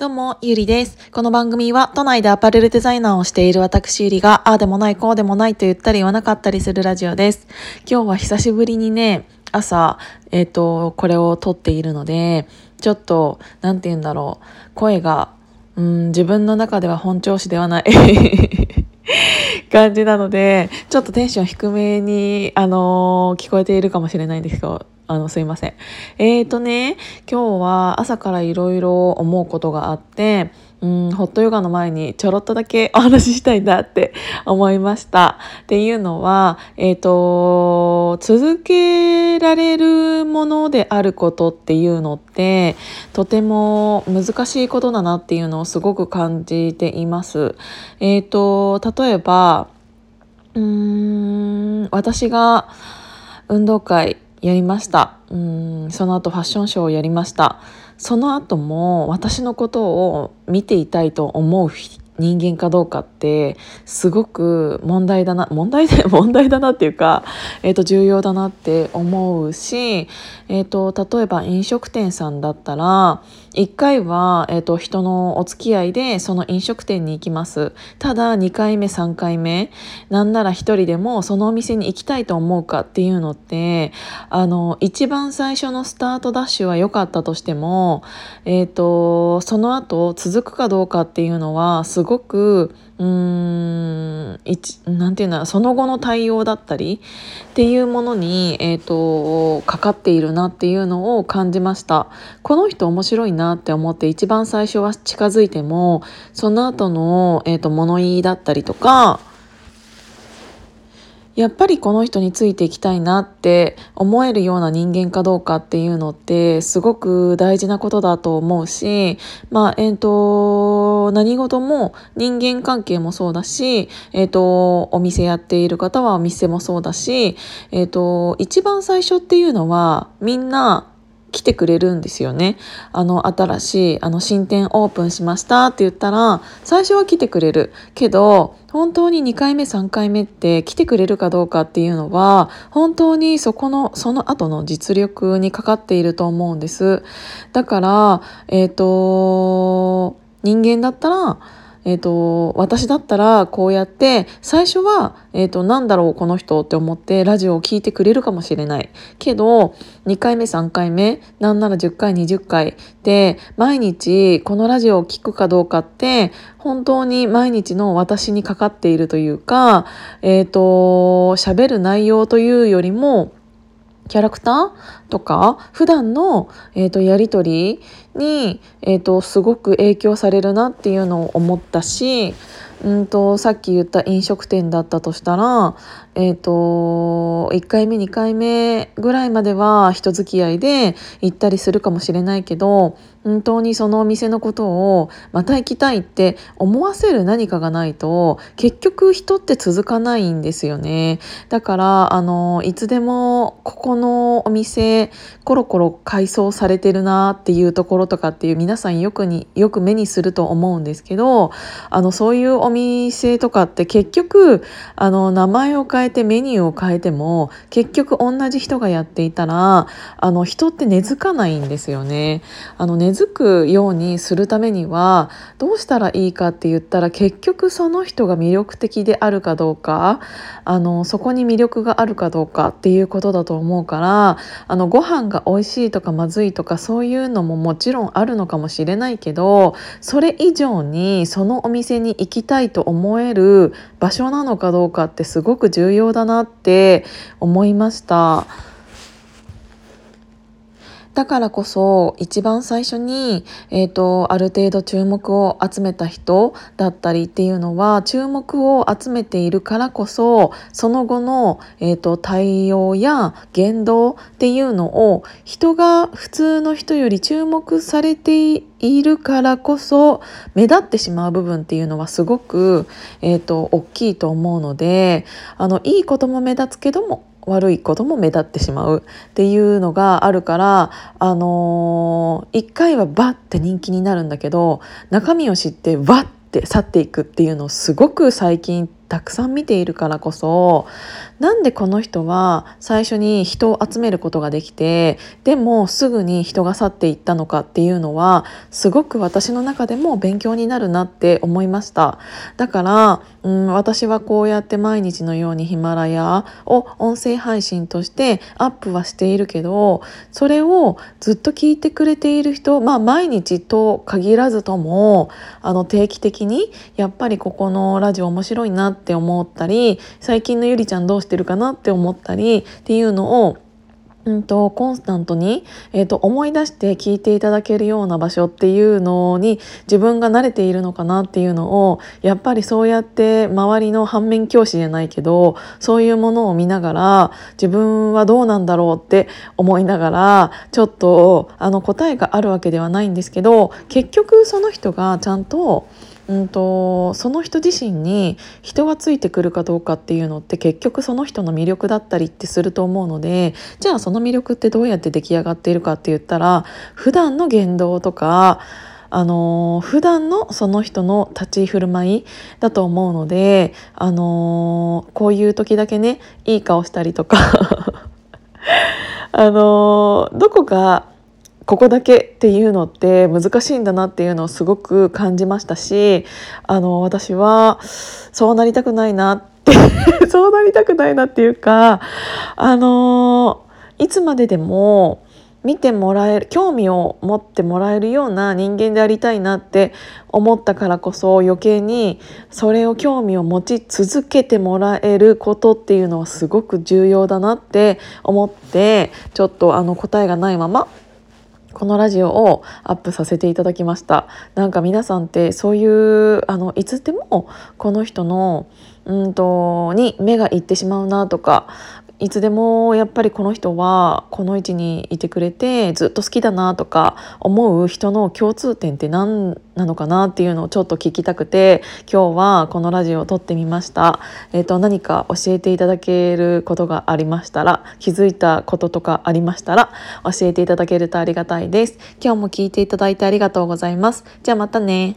どうも、ゆりです。この番組は都内でアパレルデザイナーをしている私ゆりが、ああでもない、こうでもないと言ったり言わなかったりするラジオです。今日は久しぶりにね、朝、えっ、ー、と、これを撮っているので、ちょっと、なんて言うんだろう、声が、うん、自分の中では本調子ではない 感じなので、ちょっとテンション低めに、あのー、聞こえているかもしれないんですけど、あの、すいません。えーとね、今日は朝からいろいろ思うことがあって、うん、ホットヨガの前にちょろっとだけお話ししたいなって思いました。っていうのは、えっ、ー、と、続けられるものであることっていうのって、とても難しいことだなっていうのをすごく感じています。えっ、ー、と、例えば、うーん、私が運動会やりました。うんその後ファッションショーをやりました。その後も私のことを見ていたいと思う人間かどうかってすごく問題だな問題で 問題だなっていうか、えー、と重要だなって思うし、えー、と例えば飲食店さんだったら1回は、えー、と人のお付き合いでその飲食店に行きます。ただ2回目3回目なんなら1人でもそのお店に行きたいと思うかっていうのってあの一番最初のスタートダッシュは良かったとしても、えー、とその後続くかどうかっていうのはすごごくうーん何て言うんだその後の対応だったりっていうものに、えーと、かかっているなっていうのを感じました。この人面白いなって思って一番最初は近づいてもその後の、えーと物言いだったりとかやっぱりこの人についていきたいなって思えるような人間かどうかっていうのってすごく大事なことだと思うし、まあ、えっ、ー、と、何事も人間関係もそうだし、えっ、ー、と、お店やっている方はお店もそうだし、えっ、ー、と、一番最初っていうのはみんな来てくれるんですよね。あの、新しい、あの、新店オープンしましたって言ったら、最初は来てくれる。けど、本当に2回目、3回目って来てくれるかどうかっていうのは、本当にそこの、その後の実力にかかっていると思うんです。だから、えっ、ー、と、人間だったら、えっ、ー、と、私だったらこうやって最初は、えっ、ー、と、なんだろうこの人って思ってラジオを聴いてくれるかもしれない。けど、2回目、3回目、なんなら10回、20回で毎日このラジオを聴くかどうかって本当に毎日の私にかかっているというか、えっ、ー、と、喋る内容というよりもキャラクターとか普段の、えーと、やり取りに、えーとすごく影響されるなっていうのを思ったしうんとさっき言った飲食店だったとしたら、えーと、1回目2回目ぐらいまでは人付き合いで行ったりするかもしれないけど本当にそのお店のことをまた行きたいって思わせる何かがないと結局人って続かないんですよね。だからあのいつでもここのお店コロコロ改装されてるなっていうところとかっていう皆さんよくによく目にすると思うんですけどあのそういうお店とかって結局あの名前を変えてメニューを変えても結局同じ人がやっていたらあの人って根付かないんですよね。あの根付くようにするためにはどうしたらいいかって言ったら結局その人が魅力的であるかどうかあのそこに魅力があるかどうかっていうことだと思うからあのご飯が美味しいとかまずいとかそういうのももちろんあるのかもしれないけどそれ以上にそのお店に行きたいと思える場所なのかどうかってすごく重要だなって思いました。だからこそ一番最初に、えーと、ある程度注目を集めた人だったりっていうのは注目を集めているからこそその後の、えーと、対応や言動っていうのを人が普通の人より注目されているからこそ目立ってしまう部分っていうのはすごく、えーと大きいと思うのであのいいことも目立つけども悪いことも目立ってしまうっていうのがあるからあのー、一回はバッて人気になるんだけど中身を知ってバッて去っていくっていうのをすごく最近たくさん見ているからこそなんでこの人は最初に人を集めることができてでもすぐに人が去っていったのかっていうのはすごく私の中でも勉強になるなって思いました。だから、うん、私はこうやって毎日のようにヒマラヤを音声配信としてアップはしているけどそれをずっと聞いてくれている人まあ毎日と限らずともあの定期的にやっぱりここのラジオ面白いなってって思ったり最近のゆりちゃんどうしてるかなって思ったりっていうのをうんと、コンスタントに、えーと、思い出して聞いていただけるような場所っていうのに自分が慣れているのかなっていうのをやっぱりそうやって周りの反面教師じゃないけどそういうものを見ながら自分はどうなんだろうって思いながらちょっとあの答えがあるわけではないんですけど結局その人がちゃんとうんとその人自身に人がついてくるかどうかっていうのって結局その人の魅力だったりってすると思うのでじゃあその魅力ってどうやって出来上がっているかって言ったら普段の言動とかあの普段のその人の立ち居振る舞いだと思うので、あのこういう時だけねいい顔したりとか あのどこかここだけっていうのって難しいんだなっていうのをすごく感じましたしあの私はそうなりたくないなって そうなりたくないなっていうかあのいつまででも見てもらえる興味を持ってもらえるような人間でありたいなって思ったからこそ余計にそれを興味を持ち続けてもらえることっていうのはすごく重要だなって思ってちょっとあの答えがないままこのラジオをアップさせていただきました。なんか皆さんってそういうあのいつでもこの人のうんとに目がいってしまうなとかいつでもやっぱりこの人はこの位置にいてくれてずっと好きだなとか思う人の共通点って何なのかなっていうのをちょっと聞きたくて今日はこのラジオを撮ってみました、えーと、何か教えていただけることがありましたら気づいたこととかありましたら教えていただけるとありがたいです。今日も聞いていただいてありがとうございます。じゃあまたね。